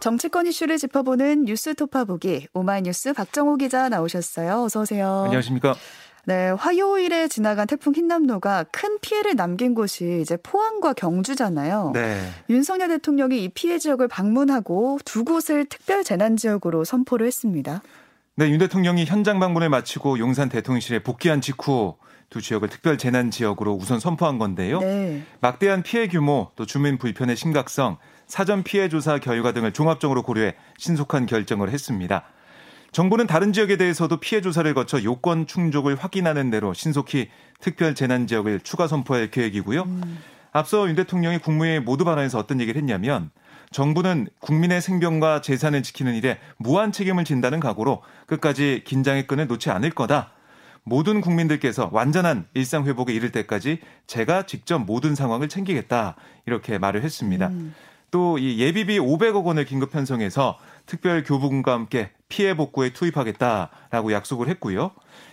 정치권 이슈를 짚어보는 뉴스 토파보기 오마이뉴스 박정호 기자 나오셨어요. 어서 오세요. 안녕하십니까? 네, 화요일에 지나간 태풍 흰남노가 큰 피해를 남긴 곳이 이제 포항과 경주잖아요. 네. 윤석열 대통령이 이 피해 지역을 방문하고 두 곳을 특별 재난 지역으로 선포를 했습니다. 네, 윤 대통령이 현장 방문을 마치고 용산 대통령실에 복귀한 직후 두 지역을 특별 재난 지역으로 우선 선포한 건데요. 네. 막대한 피해 규모, 또 주민 불편의 심각성, 사전 피해 조사 결과 등을 종합적으로 고려해 신속한 결정을 했습니다. 정부는 다른 지역에 대해서도 피해 조사를 거쳐 요건 충족을 확인하는 대로 신속히 특별 재난 지역을 추가 선포할 계획이고요. 음. 앞서 윤 대통령이 국무회의 모두 발언에서 어떤 얘기를 했냐면 정부는 국민의 생명과 재산을 지키는 일에 무한 책임을 진다는 각오로 끝까지 긴장의 끈을 놓지 않을 거다. 모든 국민들께서 완전한 일상 회복에 이를 때까지 제가 직접 모든 상황을 챙기겠다. 이렇게 말을 했습니다. 음. 또 이 예비비 500억 원을 긴급 편성해서 특별 교부금과 함께 피해 복구에 투입하겠다라고 약속을 했고요.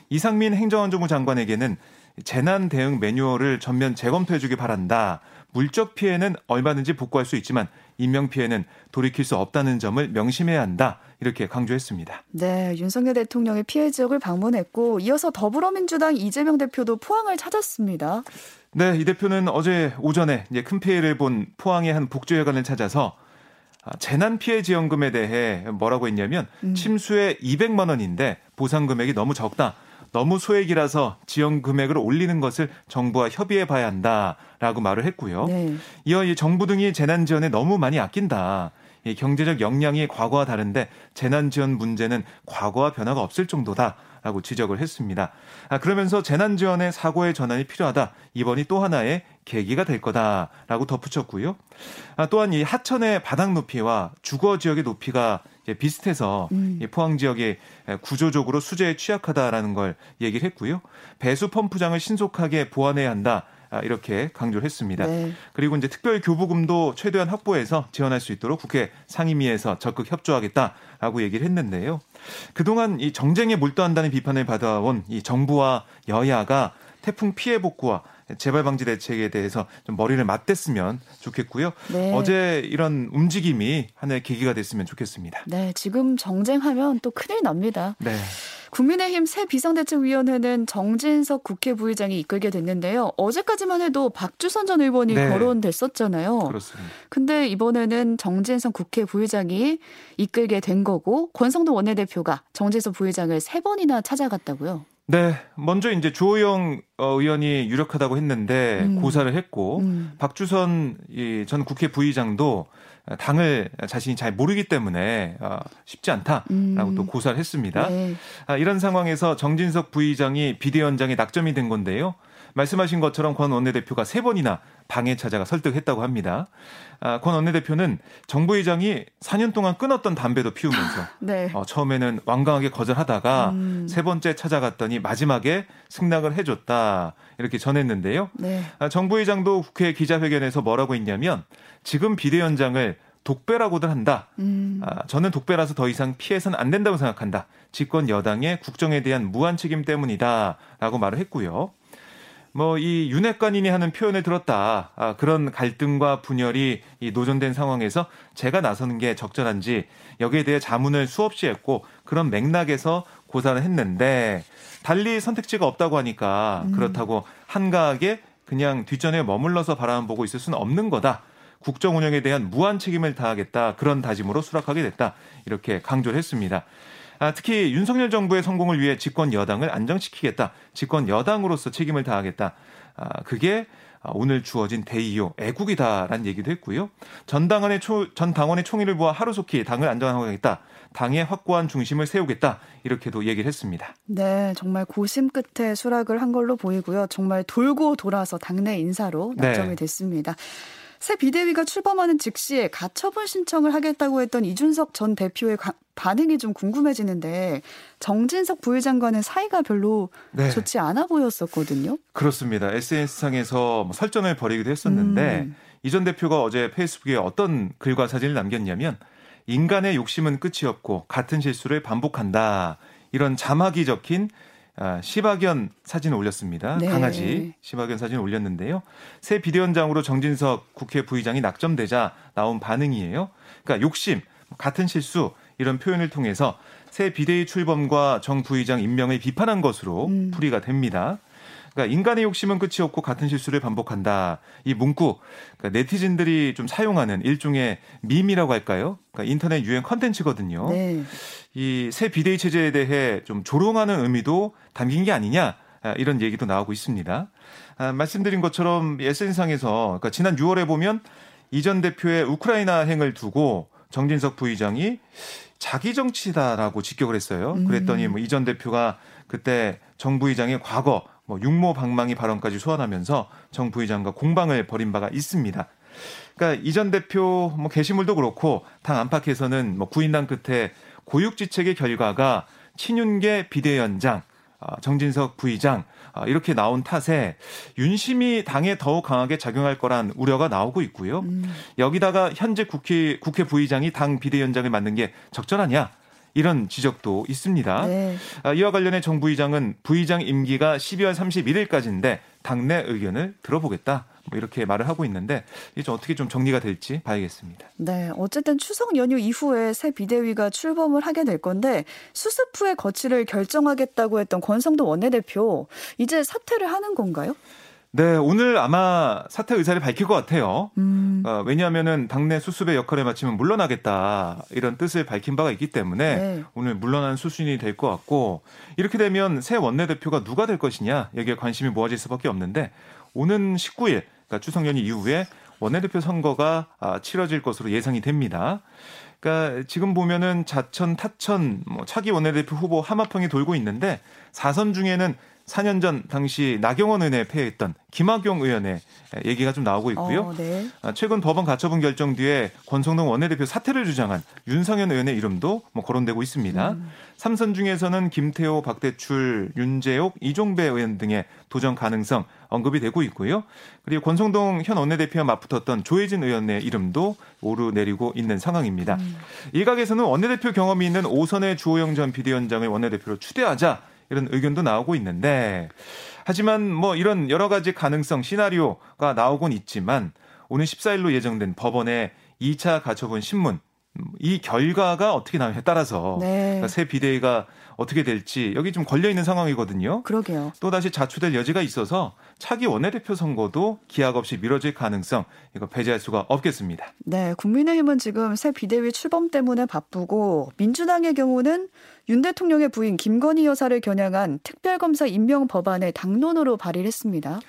이상민 행정안전부 장관에게는 재난 대응 매뉴얼을 전면 재검토해 주기 바란다. 물적 피해는 얼마든지 복구할 수 있지만 인명 피해는 돌이킬 수 없다는 점을 명심해야 한다. 이렇게 강조했습니다. 네, 윤석열 대통령이 피해 지역을 방문했고 이어서 더불어민주당 이재명 대표도 포항을 찾았습니다. 네, 이 대표는 어제 오전에 큰 피해를 본 포항의 한 복지회관을 찾아서 아, 재난 피해 지원금에 대해 뭐라고 했냐면 음. 침수에 200만 원인데 보상 금액이 너무 적다. 너무 소액이라서 지원 금액을 올리는 것을 정부와 협의해 봐야 한다라고 말을 했고요. 네. 이어 이 정부 등이 재난 지원에 너무 많이 아낀다. 이 경제적 역량이 과거와 다른데 재난 지원 문제는 과거와 변화가 없을 정도다. 라고 지적을 했습니다. 아, 그러면서 재난지원의 사고의 전환이 필요하다. 이번이 또 하나의 계기가 될 거다라고 덧붙였고요. 아, 또한 이 하천의 바닥 높이와 주거 지역의 높이가 비슷해서 음. 이 포항 지역이 구조적으로 수재에 취약하다라는 걸 얘기를 했고요. 배수 펌프장을 신속하게 보완해야 한다. 아, 이렇게 강조를 했습니다. 네. 그리고 이제 특별 교부금도 최대한 확보해서 지원할 수 있도록 국회 상임위에서 적극 협조하겠다라고 얘기를 했는데요. 그동안 이 정쟁에 몰두한다는 비판을 받아온 이 정부와 여야가 태풍 피해 복구와 재발 방지 대책에 대해서 좀 머리를 맞댔으면 좋겠고요. 네. 어제 이런 움직임이 하나의 계기가 됐으면 좋겠습니다. 네, 지금 정쟁하면 또 큰일 납니다. 네. 국민의힘 새 비상대책위원회는 정진석 국회 부의장이 이끌게 됐는데요. 어제까지만 해도 박주선 전 의원이 네. 거론됐었잖아요. 그렇습니다. 근데 이번에는 정진석 국회 부의장이 이끌게 된 거고 권성동 원내대표가 정진석 부의장을 세 번이나 찾아갔다고요. 네, 먼저 이제 주호영 어, 의원이 유력하다고 했는데 음. 고사를 했고 음. 박주선 전 국회 부의장도 당을 자신이 잘 모르기 때문에 어, 쉽지 않다라고 음. 또 고사를 했습니다. 네. 아, 이런 상황에서 정진석 부의장이 비대위원장에 낙점이 된 건데요. 말씀하신 것처럼 권 원내대표가 세 번이나 방에 찾아가 설득했다고 합니다. 아, 권 원내대표는 정 부의장이 4년 동안 끊었던 담배도 피우면서 네. 어, 처음에는 완강하게 거절하다가 음. 세 번째 찾아갔더니 마지막에 승낙을 해줬다 이렇게 전했는데요. 네. 아, 정 부의장도 국회 기자회견에서 뭐라고 했냐면 지금 비대위원장을 독배라고들 한다. 음. 아, 저는 독배라서 더 이상 피해서는 안 된다고 생각한다. 집권 여당의 국정에 대한 무한 책임 때문이다라고 말을 했고요. 뭐 이 윤핵관인이 하는 표현을 들었다. 아, 그런 갈등과 분열이 이 노전된 상황에서 제가 나서는 게 적절한지 여기에 대해 자문을 수없이 했고 그런 맥락에서 고사를 했는데 달리 선택지가 없다고 하니까 음. 그렇다고 한가하게 그냥 뒷전에 머물러서 바라보고 있을 수는 없는 거다. 국정 운영에 대한 무한 책임을 다하겠다. 그런 다짐으로 수락하게 됐다. 이렇게 강조를 했습니다. 아, 특히 윤석열 정부의 성공을 위해 집권 여당을 안정시키겠다. 집권 여당으로서 책임을 다하겠다. 아, 그게 오늘 주어진 대이요 애국이다라는 얘기도 했고요. 전 당원의 초, 전 당원의 총의를 모아 하루속히 당을 안정하겠다. 당의 확고한 중심을 세우겠다. 이렇게도 얘기를 했습니다. 네, 정말 고심 끝에 수락을 한 걸로 보이고요. 정말 돌고 돌아서 당내 인사로 낙점이 네. 됐습니다. 새 비대위가 출범하는 즉시에 가처분 신청을 하겠다고 했던 이준석 전 대표의 가, 반응이 좀 궁금해지는데 정진석 부회장과는 사이가 별로 네. 좋지 않아 보였었거든요. 그렇습니다. SNS상에서 뭐 설전을 벌이기도 했었는데 음. 이전 대표가 어제 페이스북에 어떤 글과 사진을 남겼냐면 인간의 욕심은 끝이 없고 같은 실수를 반복한다. 이런 자막이 적힌 아, 시박연 사진을 올렸습니다. 네. 강아지 시박연 사진을 올렸는데요. 새 비대위원장으로 정진석 국회 부의장이 낙점되자 나온 반응이에요. 그러니까 욕심, 같은 실수 이런 표현을 통해서 새 비대위 출범과 정 부의장 임명을 비판한 것으로 음. 풀이가 됩니다. 그러니까 인간의 욕심은 끝이 없고 같은 실수를 반복한다. 이 문구 그러니까 네티즌들이 좀 사용하는 일종의 밈이라고 할까요? 그러니까 인터넷 유행 컨텐츠거든요. 네. 이새 비대위 체제에 대해 좀 조롱하는 의미도 담긴 게 아니냐 아, 이런 얘기도 나오고 있습니다. 아, 말씀드린 것처럼 SNS상에서 그러니까 지난 6월에 보면 이전 대표의 우크라이나 행을 두고 정진석 부의장이 자기 정치다라고 직격을 했어요. 음. 그랬더니 뭐 이전 대표가 그때 정 부의장의 과거 뭐 육모 방망이 발언까지 소환하면서 정 부의장과 공방을 벌인 바가 있습니다. 그러니까 이전 대표 뭐 게시물도 그렇고 당 안팎에서는 뭐 구인당 끝에 고육지책의 결과가 친윤계 비대위원장, 아, 정진석 부의장 아, 이렇게 나온 탓에 윤심이 당에 더욱 강하게 작용할 거란 우려가 나오고 있고요. 음. 여기다가 현재 국회 국회 부의장이 당 비대위원장을 맡는 게 적절하냐? 이런 지적도 있습니다. 네. 아, 이와 관련해 정 부의장은 부의장 임기가 12월 31일까지인데 당내 의견을 들어보겠다. 뭐 이렇게 말을 하고 있는데 이게 좀 어떻게 좀 정리가 될지 봐야겠습니다. 네, 어쨌든 추석 연휴 이후에 새 비대위가 출범을 하게 될 건데 수습 후의 거취를 결정하겠다고 했던 권성도 원내대표 이제 사퇴를 하는 건가요? 네, 오늘 아마 사퇴 의사를 밝힐 것 같아요. 음. 어, 왜냐하면은 당내 수습의 역할을 마치면 물러나겠다 이런 뜻을 밝힌 바가 있기 때문에 네. 오늘 물러난 수순이 될 것 같고 이렇게 되면 새 원내대표가 누가 될 것이냐 여기에 관심이 모아질 수밖에 없는데 오는 19일 그러니까 추석 연휴 이후에 원내대표 선거가 아, 치러질 것으로 예상이 됩니다. 그러니까 지금 보면은 자천, 타천, 뭐 차기 원내대표 후보 하마평이 돌고 있는데 사선 중에는 4년 전 당시 나경원 의원에 패했던 김학용 의원의 얘기가 좀 나오고 있고요. 어, 네. 아, 최근 법원 가처분 결정 뒤에 권성동 원내대표 사퇴를 주장한 윤상현 의원의 이름도 뭐 거론되고 있습니다. 음. 삼선 중에서는 김태호, 박대출, 윤재옥, 이종배 의원 등의 도전 가능성 언급이 되고 있고요. 그리고 권성동 현 원내대표와 맞붙었던 조혜진 의원의 이름도 오르내리고 있는 상황입니다. 음. 일각에서는 원내대표 경험이 있는 오선의 주호영 전 비대위원장을 원내대표로 추대하자 이런 의견도 나오고 있는데 하지만 뭐 이런 여러 가지 가능성 시나리오가 나오곤 있지만 오늘 14일로 예정된 법원의 2차 가처분 신문 이 결과가 어떻게 나오냐에 따라서 네. 그러니까 새 비대위가 어떻게 될지 여기 좀 걸려 있는 상황이거든요. 그러게요. 또 다시 자초될 여지가 있어서 차기 원내대표 선거도 기약 없이 미뤄질 가능성 이거 배제할 수가 없겠습니다. 네, 국민의힘은 지금 새 비대위 출범 때문에 바쁘고 민주당의 경우는 윤 대통령의 부인 김건희 여사를 겨냥한 특별검사 임명 법안을 당론으로 발의를 했습니다.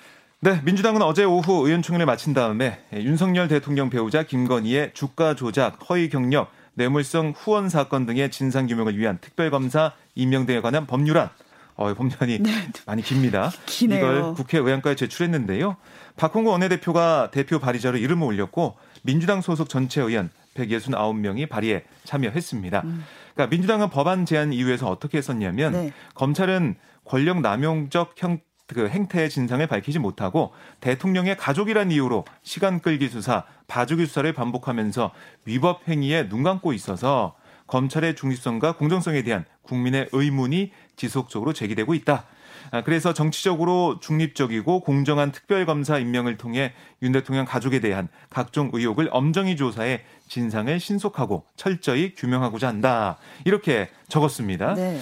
네, 민주당은 어제 오후 의원총회를 마친 다음에 윤석열 대통령 배우자 김건희의 주가 조작, 허위 경력, 뇌물성 후원 사건 등의 진상 규명을 위한 특별검사 임명 등에 관한 법률안 어, 법률안이 네. 많이 깁니다. 기네요. 이걸 국회 의안과에 제출했는데요. 박홍구 원내대표가 대표 발의자로 이름을 올렸고 민주당 소속 전체 의원 169명이 발의에 참여했습니다. 음. 그러니까 민주당은 법안 제안 이후에서 어떻게 했었냐면 네. 검찰은 권력 남용적 형, 그 행태의 진상을 밝히지 못하고 대통령의 가족이란 이유로 시간 끌기 수사, 봐주기 수사를 반복하면서 위법 행위에 눈 감고 있어서 검찰의 중립성과 공정성에 대한 국민의 의문이 지속적으로 제기되고 있다. 아, 그래서 정치적으로 중립적이고 공정한 특별검사 임명을 통해 윤 대통령 가족에 대한 각종 의혹을 엄정히 조사해 진상을 신속하고 철저히 규명하고자 한다. 이렇게 적었습니다. 네.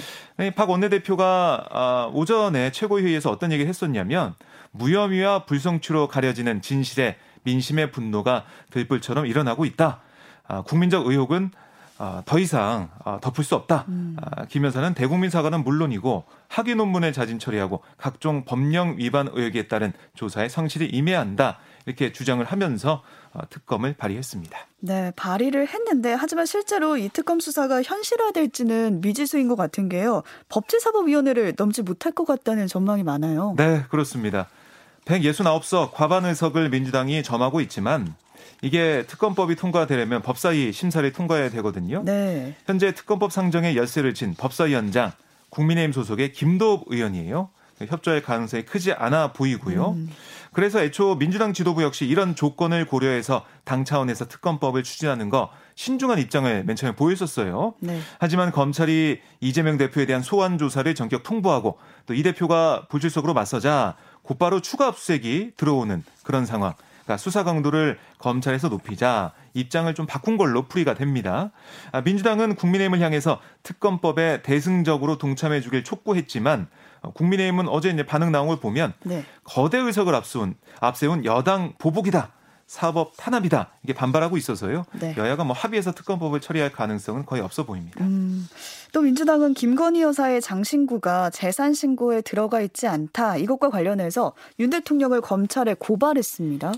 박 원내대표가 아, 오전에 최고회의에서 어떤 얘기를 했었냐면 무혐의와 불성취로 가려지는 진실에 민심의 분노가 들불처럼 일어나고 있다. 아, 국민적 의혹은 아, 더 이상 아, 덮을 수 없다. 음. 아, 김 여사는 대국민 사과는 물론이고 학위 논문을 자진 처리하고 각종 법령 위반 의혹에 따른 조사에 성실히 임해야 한다. 이렇게 주장을 하면서 어, 특검을 발의했습니다. 네, 발의를 했는데 하지만 실제로 이 특검 수사가 현실화될지는 미지수인 것 같은 게요. 법제사법위원회를 넘지 못할 것 같다는 전망이 많아요. 네, 그렇습니다. 169석 과반 의석을 민주당이 점하고 있지만 이게 특검법이 통과되려면 법사위 심사를 통과해야 되거든요. 네. 현재 특검법 상정에 열쇠를 친 법사위원장 국민의힘 소속의 김도읍 의원이에요. 협조할 가능성이 크지 않아 보이고요. 음. 그래서 애초 민주당 지도부 역시 이런 조건을 고려해서 당 차원에서 특검법을 추진하는 거 신중한 입장을 맨 처음에 보였었어요. 네. 하지만 검찰이 이재명 대표에 대한 소환 조사를 전격 통보하고 또 이 대표가 불출석으로 맞서자 곧바로 추가 압수색이 들어오는 그런 상황. 그러니까 수사 강도를 검찰에서 높이자 입장을 좀 바꾼 걸로 풀이가 됩니다. 아, 민주당은 국민의힘을 향해서 특검법에 대승적으로 동참해 주길 촉구했지만 어, 국민의힘은 어제 이제 반응 나온 걸 보면 네. 거대 의석을 앞세운 앞세운 여당 보복이다. 사법 탄압이다 이게 반발하고 있어서요. 네. 여야가 뭐 합의해서 특검법을 처리할 가능성은 거의 없어 보입니다. 음, 또 민주당은 김건희 여사의 장신구가 재산 신고에 들어가 있지 않다 이것과 관련해서 윤 대통령을 검찰에 고발했습니다.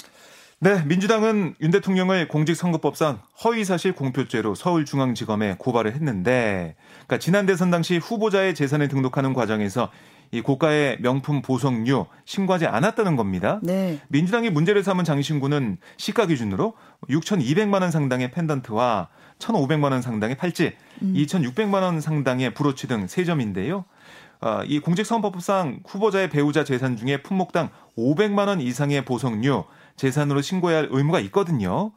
네, 민주당은 윤 대통령을 공직선거법상 허위사실 공표죄로 서울중앙지검에 고발을 했는데, 그러니까 지난 대선 당시 후보자의 재산을 등록하는 과정에서 이 고가의 명품 보석류 신고하지 않았다는 겁니다. 네. 민주당이 문제를 삼은 장신구는 시가 기준으로 6,200만 원 상당의 펜던트와 1,500만 원 상당의 팔찌, 음. 2,600만 원 상당의 브로치 등세 점인데요. 어, 이 공직선거법상 후보자의 배우자 재산 중에 품목당 500만 원 이상의 보석류 재산으로 신고해야 할 의무가 있거든요.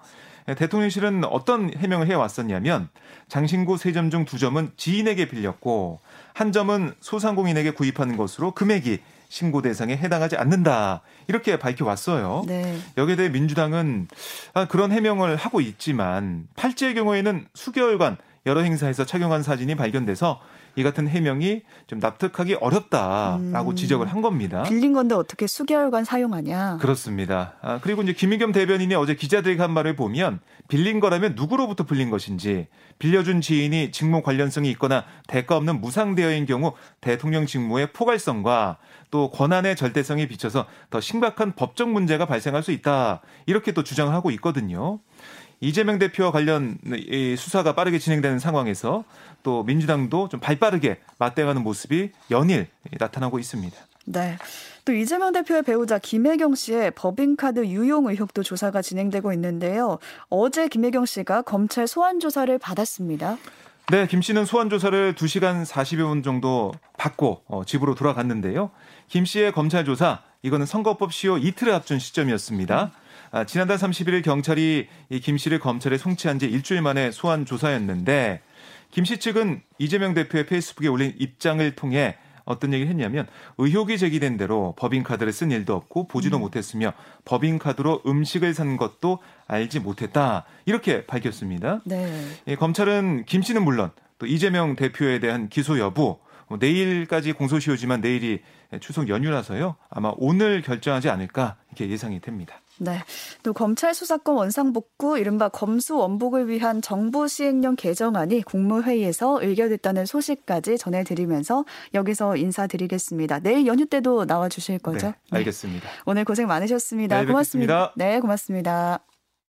대통령실은 어떤 해명을 해왔었냐면 장신구 세점중 두점은 지인에게 빌렸고 한 점은 소상공인에게 구입하는 것으로 금액이 신고 대상에 해당하지 않는다. 이렇게 밝혀왔어요. 네. 여기에 대해 민주당은 아, 그런 해명을 하고 있지만 팔찌의 경우에는 수개월간 여러 행사에서 착용한 사진이 발견돼서 이 같은 해명이 좀 납득하기 어렵다라고 음. 지적을 한 겁니다. 빌린 건데 어떻게 수개월간 사용하냐? 그렇습니다. 아, 그리고 이제 김의겸 대변인이 어제 기자들에게 한 말을 보면 빌린 거라면 누구로부터 빌린 것인지 빌려준 지인이 직무 관련성이 있거나 대가 없는 무상 대여인 경우 대통령 직무의 포괄성과 또 권한의 절대성에 비춰서 더 심각한 법적 문제가 발생할 수 있다. 이렇게 또 주장을 하고 있거든요. 이재명 대표와 관련 수사가 빠르게 진행되는 상황에서 또 민주당도 좀 발빠르게 맞대가는 모습이 연일 나타나고 있습니다. 네. 또 이재명 대표의 배우자 김혜경 씨의 법인카드 유용 의혹도 조사가 진행되고 있는데요. 어제 김혜경 씨가 검찰 소환 조사를 받았습니다. 네, 김 씨는 소환 조사를 2시간 40여 분 정도 받고 어, 집으로 돌아갔는데요. 김 씨의 검찰 조사 이거는 선거법 시효 이틀을 앞둔 시점이었습니다. 아, 지난달 31일 경찰이 이 김 씨를 검찰에 송치한 지 일주일 만에 소환 조사였는데 김 씨 측은 이재명 대표의 페이스북에 올린 입장을 통해 어떤 얘기를 했냐면 의혹이 제기된 대로 법인카드를 쓴 일도 없고 보지도 음. 못했으며 법인카드로 음식을 산 것도 알지 못했다 이렇게 밝혔습니다. 네. 예, 검찰은 김 씨는 물론 또 이재명 대표에 대한 기소 여부 뭐 내일까지 공소시효지만 내일이 추석 연휴라서요 아마 오늘 결정하지 않을까 이렇게 예상이 됩니다. 네. 또 검찰 수사권 원상복구 이른바 검수 원복을 위한 정부 시행령 개정안이 국무회의에서 의결됐다는 소식까지 전해드리면서 여기서 인사드리겠습니다. 내일 연휴 때도 나와 주실 거죠? 네, 알겠습니다. 네. 오늘 고생 많으셨습니다. 네, 고맙습니다. 네, 고맙습니다.